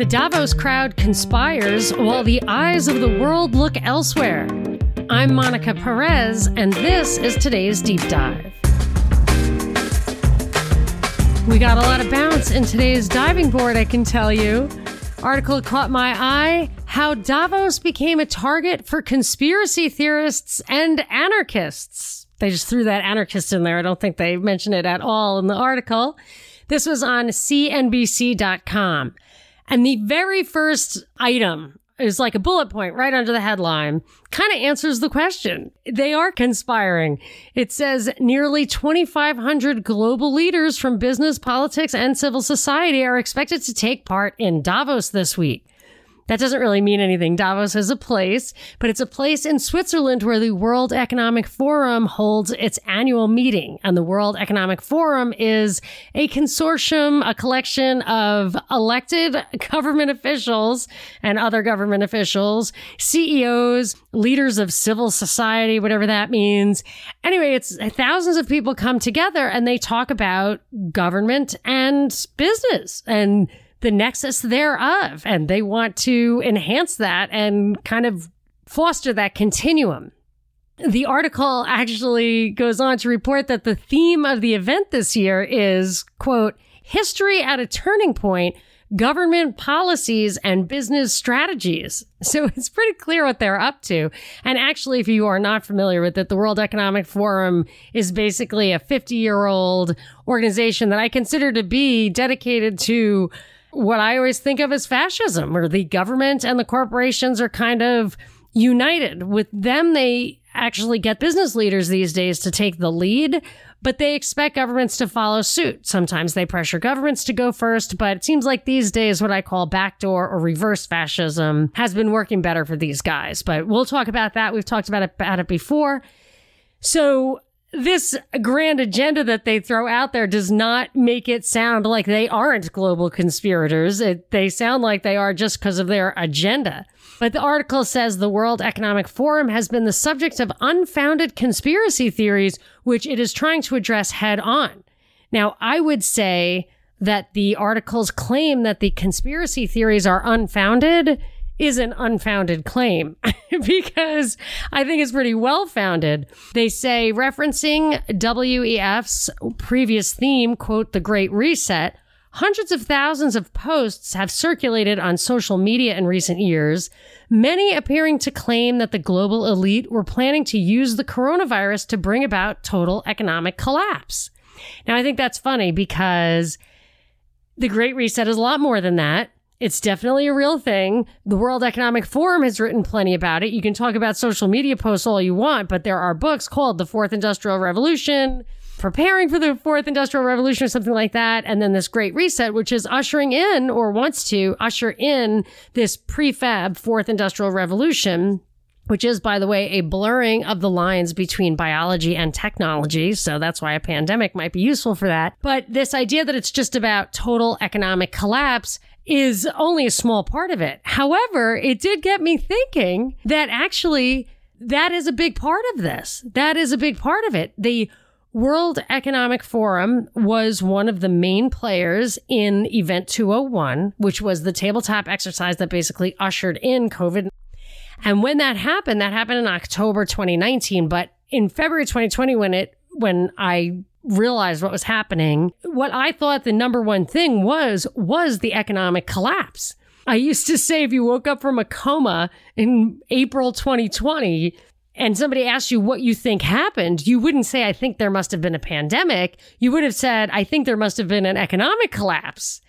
The Davos crowd conspires while the eyes of the world look elsewhere. I'm Monica Perez, and this is today's deep dive. We got a lot of bounce in today's diving board, I can tell you. Article caught my eye How Davos became a target for conspiracy theorists and anarchists. They just threw that anarchist in there. I don't think they mentioned it at all in the article. This was on CNBC.com. And the very first item is like a bullet point right under the headline, kind of answers the question. They are conspiring. It says nearly 2,500 global leaders from business, politics, and civil society are expected to take part in Davos this week. That doesn't really mean anything. Davos is a place, but it's a place in Switzerland where the World Economic Forum holds its annual meeting. And the World Economic Forum is a consortium, a collection of elected government officials and other government officials, CEOs, leaders of civil society, whatever that means. Anyway, it's thousands of people come together and they talk about government and business and the nexus thereof. And they want to enhance that and kind of foster that continuum. The article actually goes on to report that the theme of the event this year is, quote, history at a turning point, government policies and business strategies. So it's pretty clear what they're up to. And actually, if you are not familiar with it, the World Economic Forum is basically a 50 year old organization that I consider to be dedicated to what I always think of as fascism, where the government and the corporations are kind of united. With them, they actually get business leaders these days to take the lead, but they expect governments to follow suit. Sometimes they pressure governments to go first, but it seems like these days what I call backdoor or reverse fascism has been working better for these guys. But we'll talk about that. We've talked about it, about it before. So this grand agenda that they throw out there does not make it sound like they aren't global conspirators. It, they sound like they are just because of their agenda. But the article says the World Economic Forum has been the subject of unfounded conspiracy theories, which it is trying to address head on. Now, I would say that the article's claim that the conspiracy theories are unfounded is an unfounded claim because I think it's pretty well founded. They say, referencing WEF's previous theme, quote, the Great Reset, hundreds of thousands of posts have circulated on social media in recent years, many appearing to claim that the global elite were planning to use the coronavirus to bring about total economic collapse. Now, I think that's funny because the Great Reset is a lot more than that. It's definitely a real thing. The World Economic Forum has written plenty about it. You can talk about social media posts all you want, but there are books called The Fourth Industrial Revolution, Preparing for the Fourth Industrial Revolution, or something like that. And then this Great Reset, which is ushering in or wants to usher in this prefab Fourth Industrial Revolution which is, by the way, a blurring of the lines between biology and technology. So that's why a pandemic might be useful for that. But this idea that it's just about total economic collapse is only a small part of it. However, it did get me thinking that actually that is a big part of this. That is a big part of it. The World Economic Forum was one of the main players in Event 201, which was the tabletop exercise that basically ushered in COVID. And when that happened, that happened in October 2019, but in February 2020 when it when I realized what was happening, what I thought the number one thing was, was the economic collapse. I used to say if you woke up from a coma in April 2020 and somebody asked you what you think happened, you wouldn't say, I think there must have been a pandemic. You would have said, I think there must have been an economic collapse.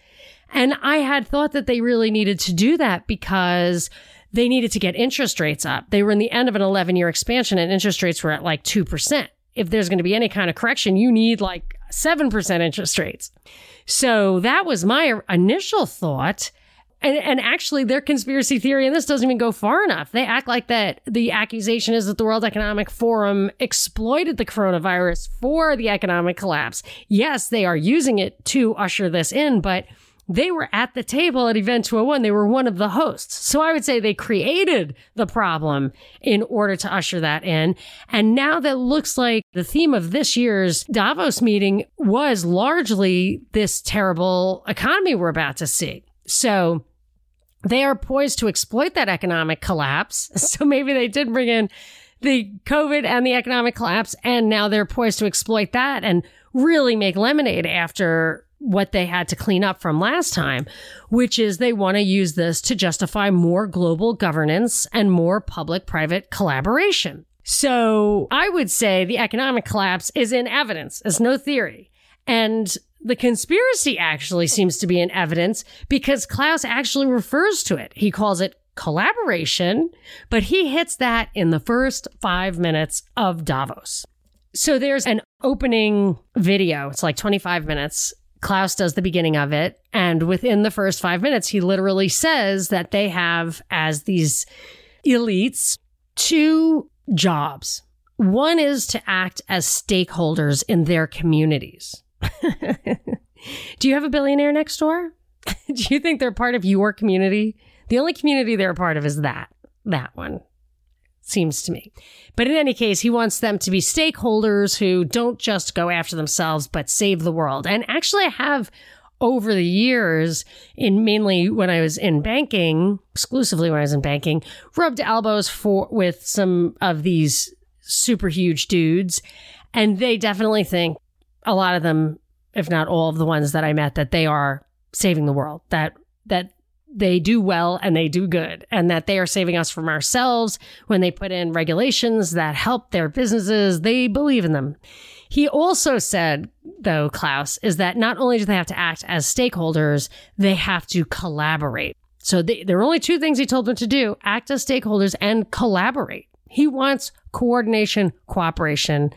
And I had thought that they really needed to do that because they needed to get interest rates up. They were in the end of an 11 year expansion and interest rates were at like 2% if there's going to be any kind of correction, you need like 7% interest rates. So that was my initial thought. And, and actually, their conspiracy theory and this doesn't even go far enough. They act like that the accusation is that the World Economic Forum exploited the coronavirus for the economic collapse. Yes, they are using it to usher this in, but they were at the table at Event 201. They were one of the hosts. So I would say they created the problem in order to usher that in. And now that looks like the theme of this year's Davos meeting was largely this terrible economy we're about to see. So they are poised to exploit that economic collapse. So maybe they did bring in the COVID and the economic collapse, and now they're poised to exploit that and really make lemonade after what they had to clean up from last time, which is they want to use this to justify more global governance and more public private collaboration. So I would say the economic collapse is in evidence, it's no theory. And the conspiracy actually seems to be in evidence because Klaus actually refers to it. He calls it collaboration, but he hits that in the first five minutes of Davos. So there's an opening video. It's like 25 minutes. Klaus does the beginning of it. And within the first five minutes, he literally says that they have, as these elites, two jobs. One is to act as stakeholders in their communities. Do you have a billionaire next door? Do you think they're part of your community? The only community they're a part of is that, that one, seems to me. But in any case, he wants them to be stakeholders who don't just go after themselves, but save the world. And actually, I have over the years, in mainly when I was in banking, exclusively when I was in banking, rubbed elbows for with some of these super huge dudes. And they definitely think a lot of them, if not all of the ones that I met, that they are saving the world, that that they do well and they do good, and that they are saving us from ourselves when they put in regulations that help their businesses. They believe in them. He also said, though, Klaus, is that not only do they have to act as stakeholders, they have to collaborate. So they, there are only two things he told them to do act as stakeholders and collaborate. He wants coordination, cooperation,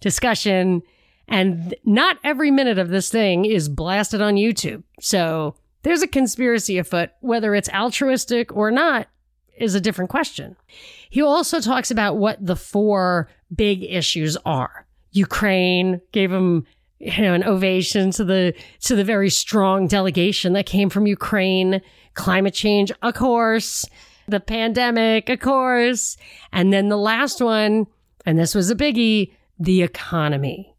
discussion, and not every minute of this thing is blasted on YouTube. So there's a conspiracy afoot. Whether it's altruistic or not is a different question. He also talks about what the four big issues are. Ukraine gave him you know, an ovation to the to the very strong delegation that came from Ukraine. Climate change, of course. The pandemic, of course. And then the last one, and this was a biggie, the economy.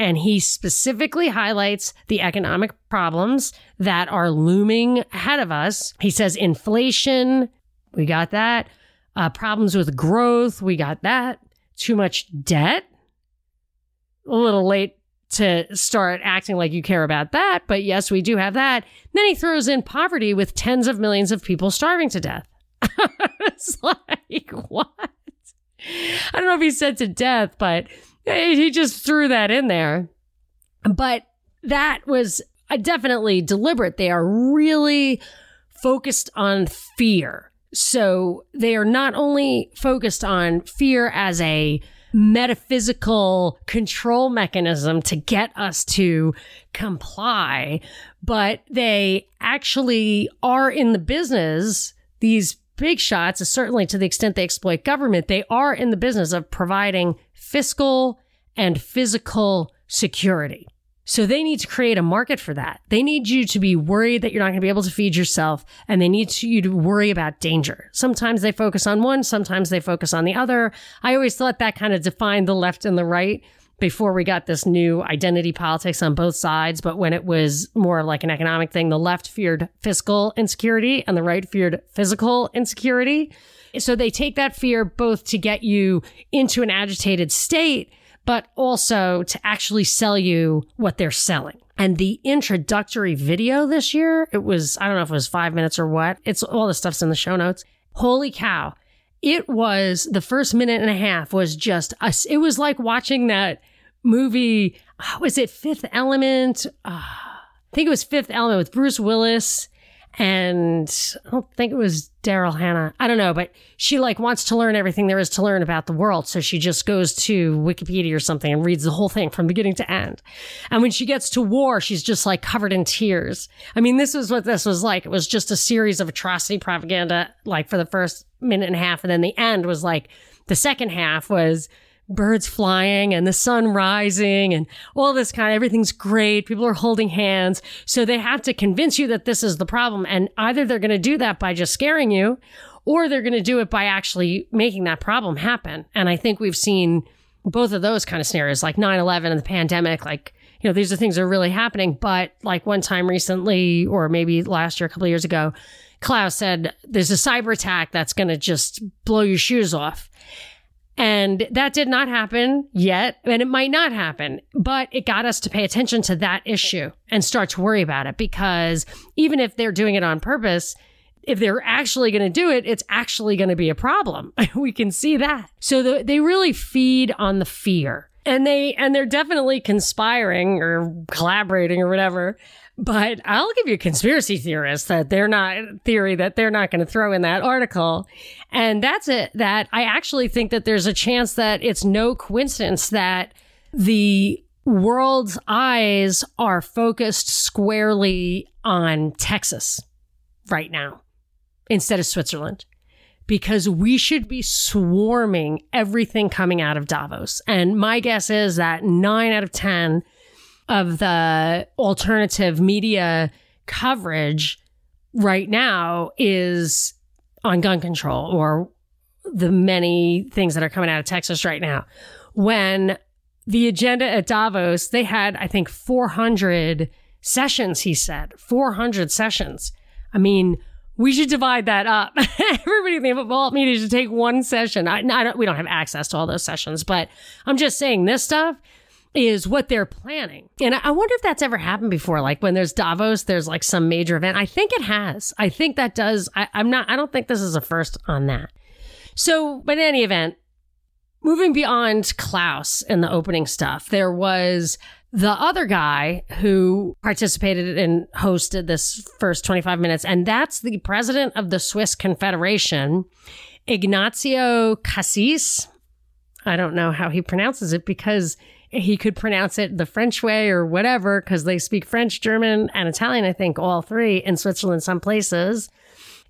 And he specifically highlights the economic problems that are looming ahead of us. He says inflation, we got that. Uh, problems with growth, we got that. Too much debt. A little late to start acting like you care about that, but yes, we do have that. Then he throws in poverty with tens of millions of people starving to death. it's like, what? I don't know if he said to death, but he just threw that in there. But that was uh, definitely deliberate. They are really focused on fear. So they are not only focused on fear as a metaphysical control mechanism to get us to comply, but they actually are in the business, these big shots, certainly to the extent they exploit government, they are in the business of providing fiscal and physical security. So they need to create a market for that. They need you to be worried that you're not going to be able to feed yourself and they need you to worry about danger. Sometimes they focus on one, sometimes they focus on the other. I always thought that kind of defined the left and the right before we got this new identity politics on both sides. But when it was more like an economic thing, the left feared fiscal insecurity and the right feared physical insecurity. So they take that fear both to get you into an agitated state, but also to actually sell you what they're selling. And the introductory video this year, it was, I don't know if it was five minutes or what. It's all the stuff's in the show notes. Holy cow. It was the first minute and a half was just us. It was like watching that movie. Was it Fifth Element? Uh, I think it was Fifth Element with Bruce Willis and I don't think it was Daryl Hannah. I don't know, but she like wants to learn everything there is to learn about the world. So she just goes to Wikipedia or something and reads the whole thing from beginning to end. And when she gets to war, she's just like covered in tears. I mean, this is what this was like. It was just a series of atrocity propaganda, like for the first minute and a half. And then the end was like the second half was birds flying and the sun rising and all this kind of everything's great. People are holding hands. So they have to convince you that this is the problem. And either they're going to do that by just scaring you or they're going to do it by actually making that problem happen. And I think we've seen both of those kind of scenarios like 9 11 and the pandemic, like you know, these are things that are really happening. But like one time recently, or maybe last year, a couple of years ago, Klaus said, there's a cyber attack that's going to just blow your shoes off. And that did not happen yet, and it might not happen, but it got us to pay attention to that issue and start to worry about it because even if they're doing it on purpose, if they're actually going to do it, it's actually going to be a problem. we can see that. So the, they really feed on the fear and they and they're definitely conspiring or collaborating or whatever but I'll give you conspiracy theorist that they're not theory that they're not going to throw in that article. And that's it. That I actually think that there's a chance that it's no coincidence that the world's eyes are focused squarely on Texas right now instead of Switzerland because we should be swarming everything coming out of Davos. And my guess is that nine out of 10 of the alternative media coverage right now is on gun control or the many things that are coming out of Texas right now. When the agenda at Davos, they had, I think, 400 sessions, he said. 400 sessions. I mean, we should divide that up. Everybody in the football media should take one session. I, I don't, we don't have access to all those sessions, but I'm just saying this stuff is what they're planning. And I wonder if that's ever happened before. Like when there's Davos, there's like some major event. I think it has. I think that does. I, I'm not, I don't think this is a first on that. So, but in any event, moving beyond Klaus and the opening stuff, there was the other guy who participated and hosted this first 25 minutes, and that's the president of the Swiss Confederation, Ignazio Cassis. I don't know how he pronounces it because he could pronounce it the French way or whatever, because they speak French, German, and Italian, I think, all three in Switzerland, some places.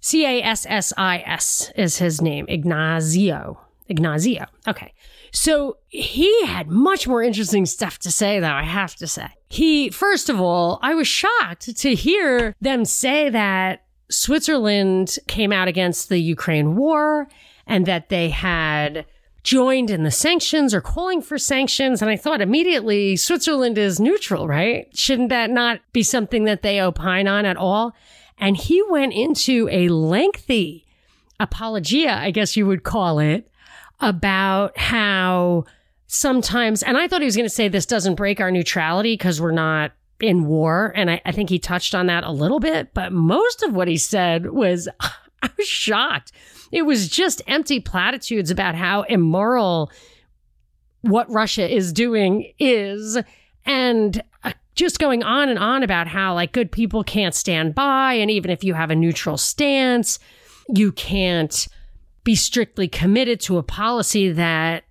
C A S S I S is his name, Ignazio. Ignazio. Okay. So he had much more interesting stuff to say, though, I have to say. He, first of all, I was shocked to hear them say that Switzerland came out against the Ukraine war and that they had joined in the sanctions or calling for sanctions. And I thought immediately Switzerland is neutral, right? Shouldn't that not be something that they opine on at all? And he went into a lengthy apologia, I guess you would call it, about how sometimes, and I thought he was going to say this doesn't break our neutrality because we're not in war. And I, I think he touched on that a little bit, but most of what he said was, I was shocked it was just empty platitudes about how immoral what Russia is doing is. And uh, just going on and on about how like good people can't stand by. And even if you have a neutral stance, you can't be strictly committed to a policy that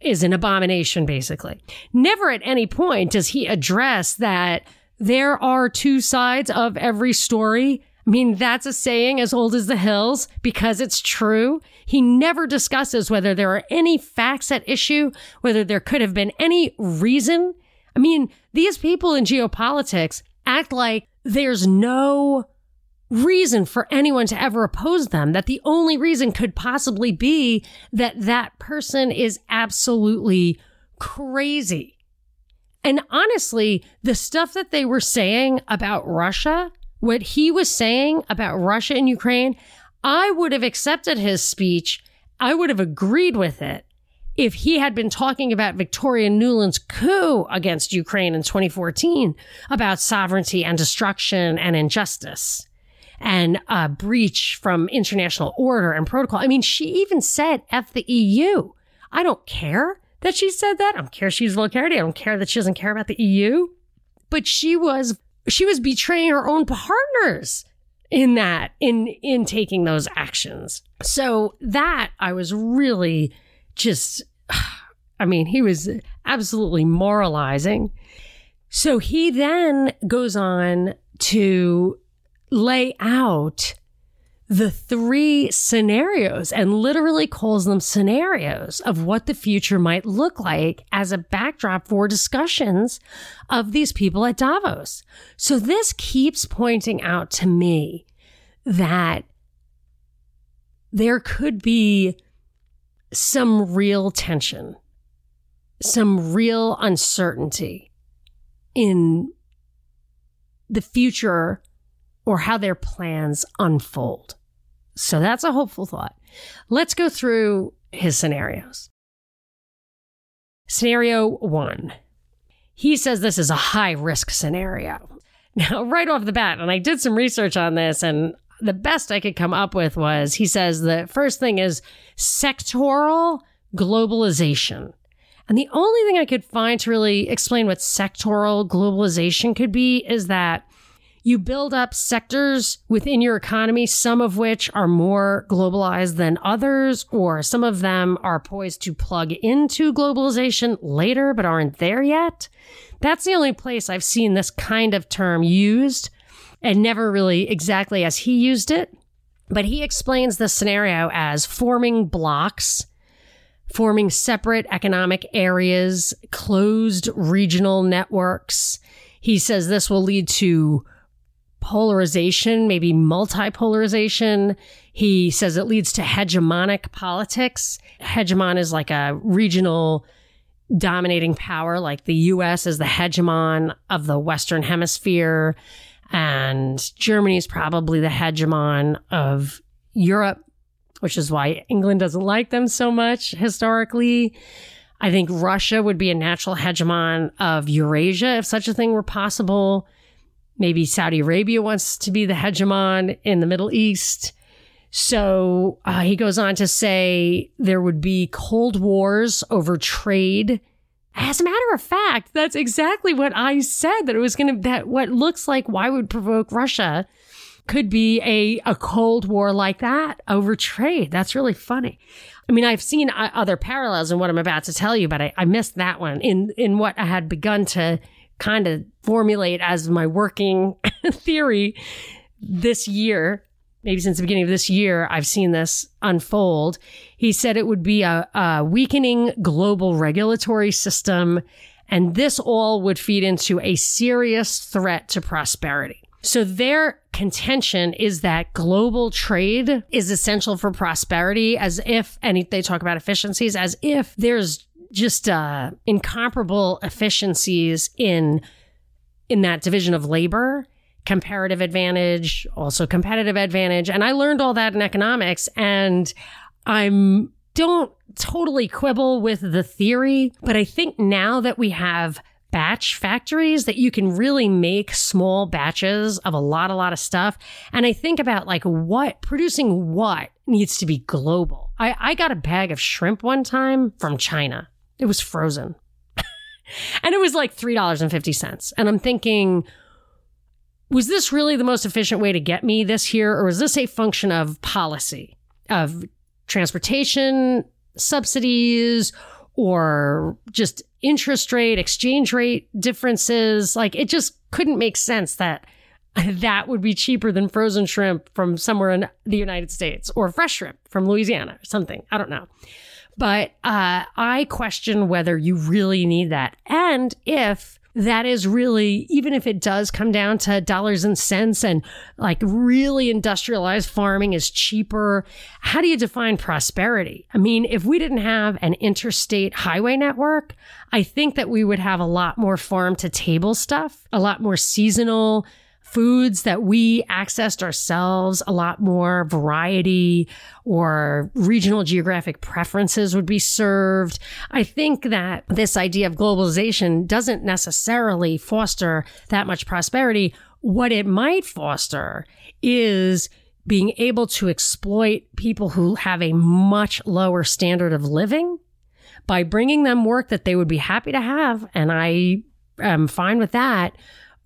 is an abomination, basically. Never at any point does he address that there are two sides of every story I mean, that's a saying as old as the hills because it's true. He never discusses whether there are any facts at issue, whether there could have been any reason. I mean, these people in geopolitics act like there's no reason for anyone to ever oppose them, that the only reason could possibly be that that person is absolutely crazy. And honestly, the stuff that they were saying about Russia what he was saying about Russia and Ukraine, I would have accepted his speech. I would have agreed with it if he had been talking about Victoria Nuland's coup against Ukraine in 2014 about sovereignty and destruction and injustice and a breach from international order and protocol. I mean, she even said F the EU. I don't care that she said that. I don't care she's vulgarity. I don't care that she doesn't care about the EU. But she was she was betraying her own partners in that in in taking those actions. So that i was really just i mean he was absolutely moralizing. So he then goes on to lay out the three scenarios and literally calls them scenarios of what the future might look like as a backdrop for discussions of these people at Davos. So this keeps pointing out to me that there could be some real tension, some real uncertainty in the future or how their plans unfold. So that's a hopeful thought. Let's go through his scenarios. Scenario one. He says this is a high risk scenario. Now, right off the bat, and I did some research on this, and the best I could come up with was he says the first thing is sectoral globalization. And the only thing I could find to really explain what sectoral globalization could be is that you build up sectors within your economy, some of which are more globalized than others, or some of them are poised to plug into globalization later but aren't there yet. That's the only place I've seen this kind of term used and never really exactly as he used it. But he explains the scenario as forming blocks forming separate economic areas, closed regional networks. He says this will lead to polarization, maybe multipolarization. He says it leads to hegemonic politics. Hegemon is like a regional dominating power, like the US is the hegemon of the Western Hemisphere, and Germany is probably the hegemon of Europe, which is why England doesn't like them so much historically. I think Russia would be a natural hegemon of Eurasia if such a thing were possible. Maybe Saudi Arabia wants to be the hegemon in the Middle East. So uh, he goes on to say there would be cold wars over trade. As a matter of fact, that's exactly what I said that it was going to, that what looks like why would provoke Russia could be a, a cold war like that over trade. That's really funny. I mean, I've seen uh, other parallels in what I'm about to tell you, but I, I missed that one in, in what I had begun to kind of formulate as my working theory this year, maybe since the beginning of this year, I've seen this unfold. He said it would be a, a weakening global regulatory system, and this all would feed into a serious threat to prosperity. So their contention is that global trade is essential for prosperity as if, and they talk about efficiencies as if there's just uh, incomparable efficiencies in in that division of labor comparative advantage also competitive advantage. And i learned all that in economics and i'm don't totally quibble with the theory but i think now that we have batch factories that you can really make small batches of a lot a lot of stuff. And i think about like what producing what needs to be global. I, I got a bag of shrimp one time from china it was frozen. and it was like $3.50. And I'm thinking, was this really the most efficient way to get me this here? Or is this a function of policy, of transportation subsidies, or just interest rate, exchange rate differences? Like it just couldn't make sense that that would be cheaper than frozen shrimp from somewhere in the United States or fresh shrimp from Louisiana or something. I don't know. But uh, I question whether you really need that. And if that is really, even if it does come down to dollars and cents and like really industrialized farming is cheaper, how do you define prosperity? I mean, if we didn't have an interstate highway network, I think that we would have a lot more farm to table stuff, a lot more seasonal foods that we accessed ourselves, a lot more variety or regional geographic preferences would be served. I think that this idea of globalization doesn't necessarily foster that much prosperity. What it might foster is being able to exploit people who have a much lower standard of living by bringing them work that they would be happy to have. And I am fine with that.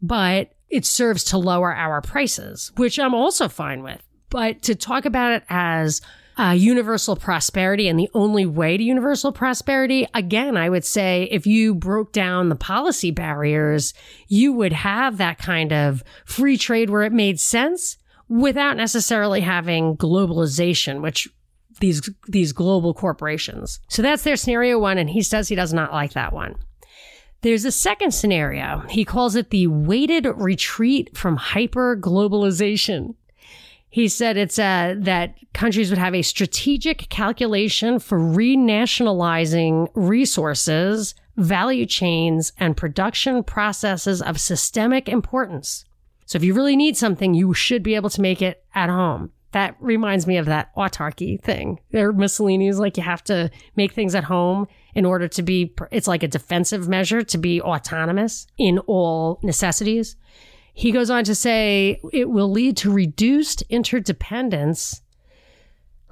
But it serves to lower our prices, which I'm also fine with. But to talk about it as uh, universal prosperity and the only way to universal prosperity, again, I would say if you broke down the policy barriers, you would have that kind of free trade where it made sense without necessarily having globalization, which these these global corporations. So that's their scenario one, and he says he does not like that one. There's a second scenario. He calls it the weighted retreat from hyper globalization. He said it's uh, that countries would have a strategic calculation for renationalizing resources, value chains, and production processes of systemic importance. So if you really need something, you should be able to make it at home. That reminds me of that autarky thing. There, Mussolini's like you have to make things at home in order to be, it's like a defensive measure to be autonomous in all necessities. He goes on to say it will lead to reduced interdependence,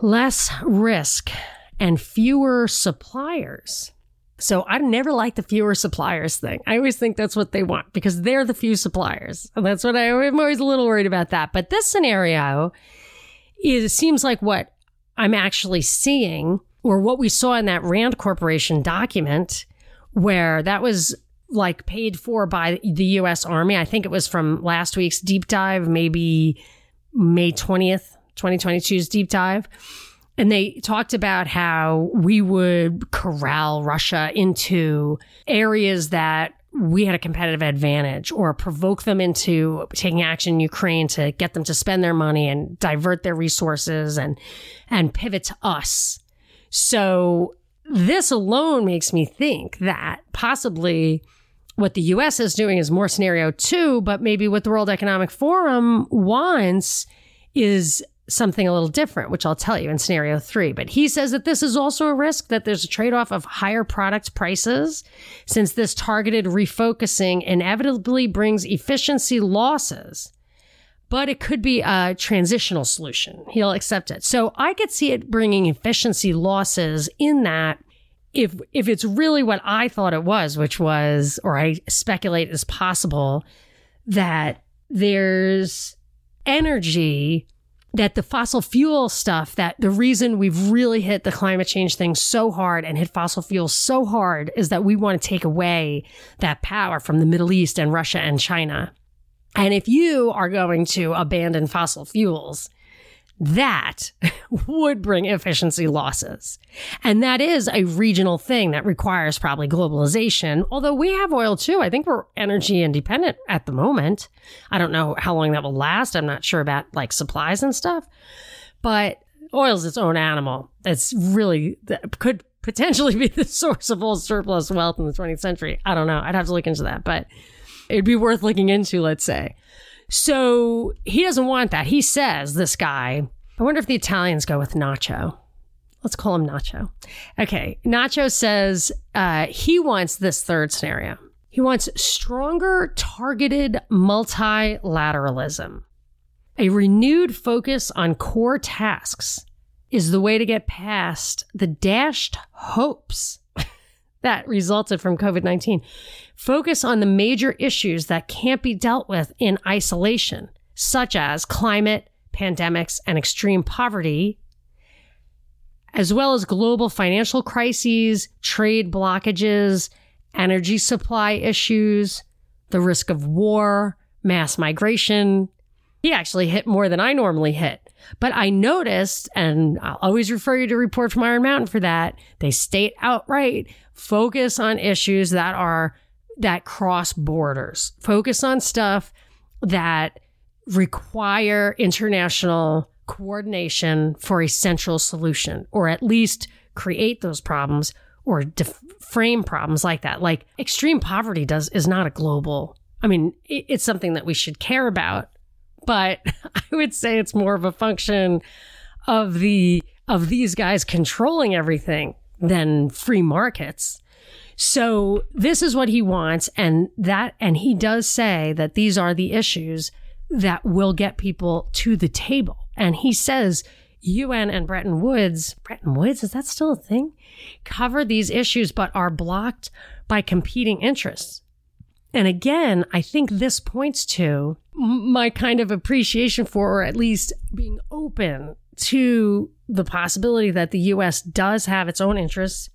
less risk, and fewer suppliers. So I never like the fewer suppliers thing. I always think that's what they want because they're the few suppliers. And that's what I, I'm always a little worried about that. But this scenario is, seems like what I'm actually seeing or what we saw in that Rand Corporation document where that was like paid for by the US Army. I think it was from last week's deep dive, maybe May 20th, 2022's deep dive. And they talked about how we would corral Russia into areas that we had a competitive advantage or provoke them into taking action in Ukraine to get them to spend their money and divert their resources and and pivot to us. So this alone makes me think that possibly what the US is doing is more scenario two, but maybe what the World Economic Forum wants is something a little different, which I'll tell you in scenario three. But he says that this is also a risk, that there's a trade off of higher product prices, since this targeted refocusing inevitably brings efficiency losses. But it could be a transitional solution. He'll accept it. So I could see it bringing efficiency losses in that if if it's really what I thought it was, which was, or I speculate is possible, that there's energy that the fossil fuel stuff that the reason we've really hit the climate change thing so hard and hit fossil fuels so hard is that we want to take away that power from the Middle East and Russia and China. And if you are going to abandon fossil fuels, that would bring efficiency losses. And that is a regional thing that requires probably globalization. Although we have oil too. I think we're energy independent at the moment. I don't know how long that will last. I'm not sure about like supplies and stuff, but oil is its own animal. It's really that could potentially be the source of all surplus wealth in the 20th century. I don't know. I'd have to look into that, but it'd be worth looking into, let's say. So he doesn't want that. He says, this guy, I wonder if the Italians go with Nacho. Let's call him Nacho. Okay. Nacho says uh, he wants this third scenario. He wants stronger targeted multilateralism. A renewed focus on core tasks is the way to get past the dashed hopes that resulted from COVID 19. Focus on the major issues that can't be dealt with in isolation, such as climate, pandemics, and extreme poverty, as well as global financial crises, trade blockages, energy supply issues, the risk of war, mass migration. He actually hit more than I normally hit. But I noticed, and I'll always refer you to report from Iron Mountain for that. They state outright focus on issues that are that cross borders. Focus on stuff that require international coordination for a central solution, or at least create those problems or def- frame problems like that. Like extreme poverty does is not a global. I mean, it, it's something that we should care about, but I would say it's more of a function of the of these guys controlling everything than free markets. So this is what he wants. And that, and he does say that these are the issues that will get people to the table. And he says UN and Bretton Woods, Bretton Woods, is that still a thing? Cover these issues, but are blocked by competing interests. And again, I think this points to my kind of appreciation for, or at least being open to the possibility that the US does have its own interests.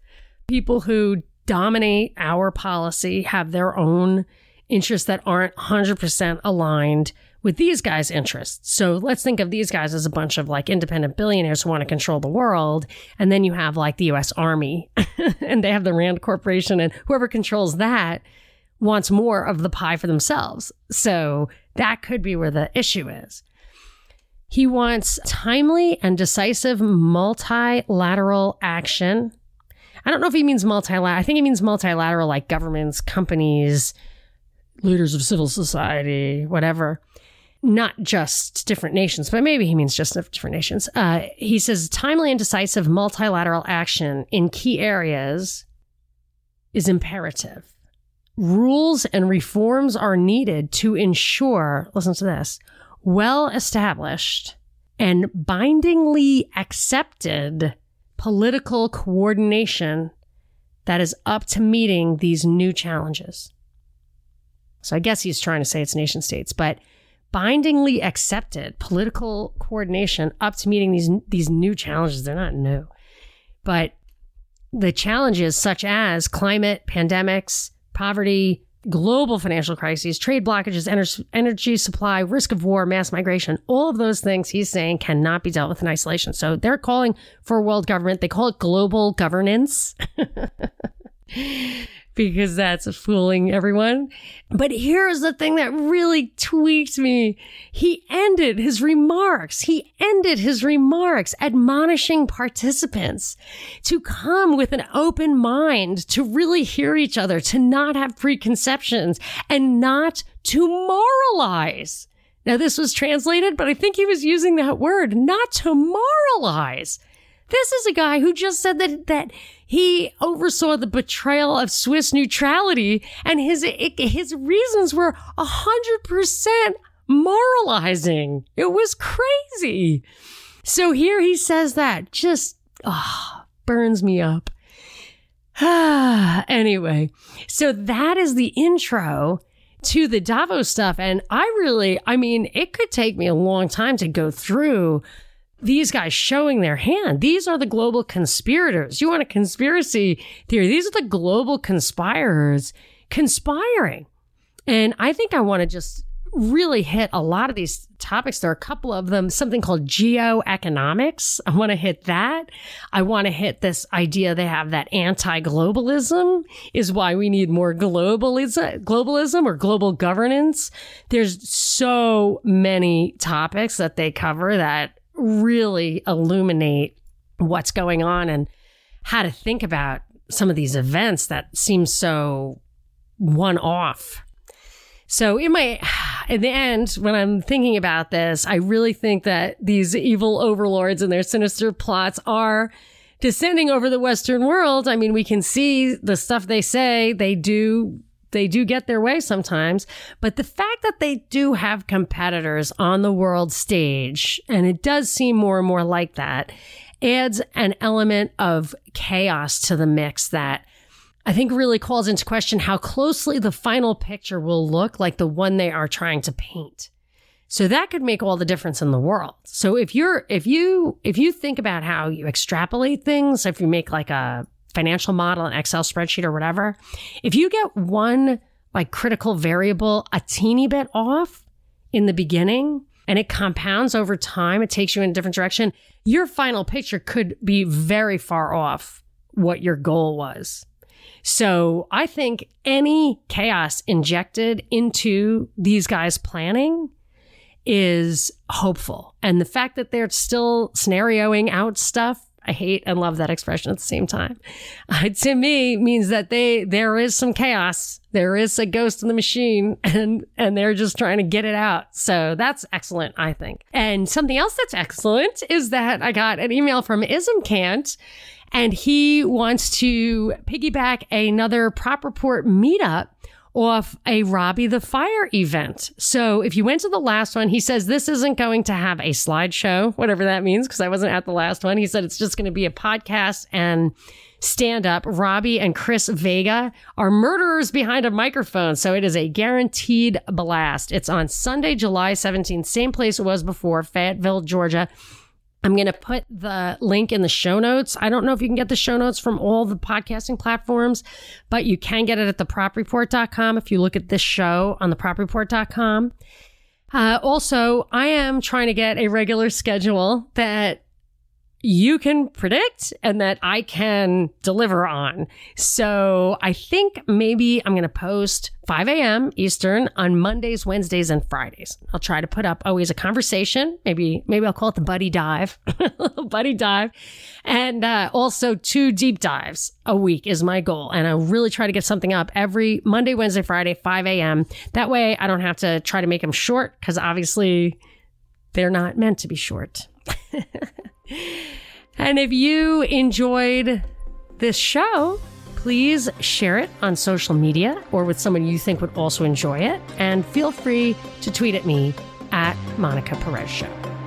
People who dominate our policy have their own interests that aren't 100% aligned with these guys' interests. So let's think of these guys as a bunch of like independent billionaires who want to control the world. And then you have like the US Army and they have the Rand Corporation and whoever controls that wants more of the pie for themselves. So that could be where the issue is. He wants timely and decisive multilateral action. I don't know if he means multilateral. I think he means multilateral, like governments, companies, leaders of civil society, whatever. Not just different nations, but maybe he means just different nations. Uh, he says timely and decisive multilateral action in key areas is imperative. Rules and reforms are needed to ensure, listen to this, well established and bindingly accepted political coordination that is up to meeting these new challenges. So I guess he's trying to say it's nation states, but bindingly accepted political coordination up to meeting these these new challenges. They're not new, but the challenges such as climate, pandemics, poverty, global financial crises, trade blockages, ener- energy supply, risk of war, mass migration, all of those things he's saying cannot be dealt with in isolation. So they're calling for world government. They call it global governance. because that's fooling everyone. But here's the thing that really tweaked me. He ended his remarks. He ended his remarks admonishing participants to come with an open mind, to really hear each other, to not have preconceptions and not to moralize. Now, this was translated, but I think he was using that word, not to moralize. This is a guy who just said that, that he oversaw the betrayal of Swiss neutrality and his, his reasons were hundred percent moralizing. It was crazy. So here he says that just, oh, burns me up. anyway, so that is the intro to the Davos stuff. And I really, I mean, it could take me a long time to go through these guys showing their hand. These are the global conspirators. You want a conspiracy theory? These are the global conspirers conspiring. And I think I want to just really hit a lot of these topics. There are a couple of them, something called geoeconomics. I want to hit that. I want to hit this idea they have that anti-globalism is why we need more globalism, globalism or global governance. There's so many topics that they cover that really illuminate what's going on and how to think about some of these events that seem so one off. So in my in the end when I'm thinking about this, I really think that these evil overlords and their sinister plots are descending over the western world. I mean, we can see the stuff they say, they do they do get their way sometimes, but the fact that they do have competitors on the world stage, and it does seem more and more like that, adds an element of chaos to the mix that I think really calls into question how closely the final picture will look like the one they are trying to paint. So that could make all the difference in the world. So if you're, if you, if you think about how you extrapolate things, if you make like a financial model, an Excel spreadsheet or whatever, if you get one like critical variable a teeny bit off in the beginning and it compounds over time, it takes you in a different direction, your final picture could be very far off what your goal was. So I think any chaos injected into these guys' planning is hopeful. And the fact that they're still scenarioing out stuff I hate and love that expression at the same time. Uh, to me means that they there is some chaos. There is a ghost in the machine and and they're just trying to get it out. So that's excellent, I think. And something else that's excellent is that I got an email from Ismcant and he wants to piggyback another prop report meetup off a Robbie the Fire event. So if you went to the last one, he says this isn't going to have a slideshow, whatever that means, because I wasn't at the last one. He said it's just going to be a podcast and stand up. Robbie and Chris Vega are murderers behind a microphone. So it is a guaranteed blast. It's on Sunday, July 17th, same place it was before, Fayetteville, Georgia. I'm going to put the link in the show notes. I don't know if you can get the show notes from all the podcasting platforms, but you can get it at thepropreport.com if you look at this show on thepropreport.com. Uh, also, I am trying to get a regular schedule that you can predict and that I can deliver on. So I think maybe I'm going to post 5 a.m. Eastern on Mondays, Wednesdays, and Fridays. I'll try to put up always a conversation. Maybe, maybe I'll call it the buddy dive, buddy dive. And uh, also two deep dives a week is my goal. And I really try to get something up every Monday, Wednesday, Friday, 5 a.m. That way I don't have to try to make them short because obviously they're not meant to be short. and if you enjoyed this show, please share it on social media or with someone you think would also enjoy it. And feel free to tweet at me at Monica Perez Show.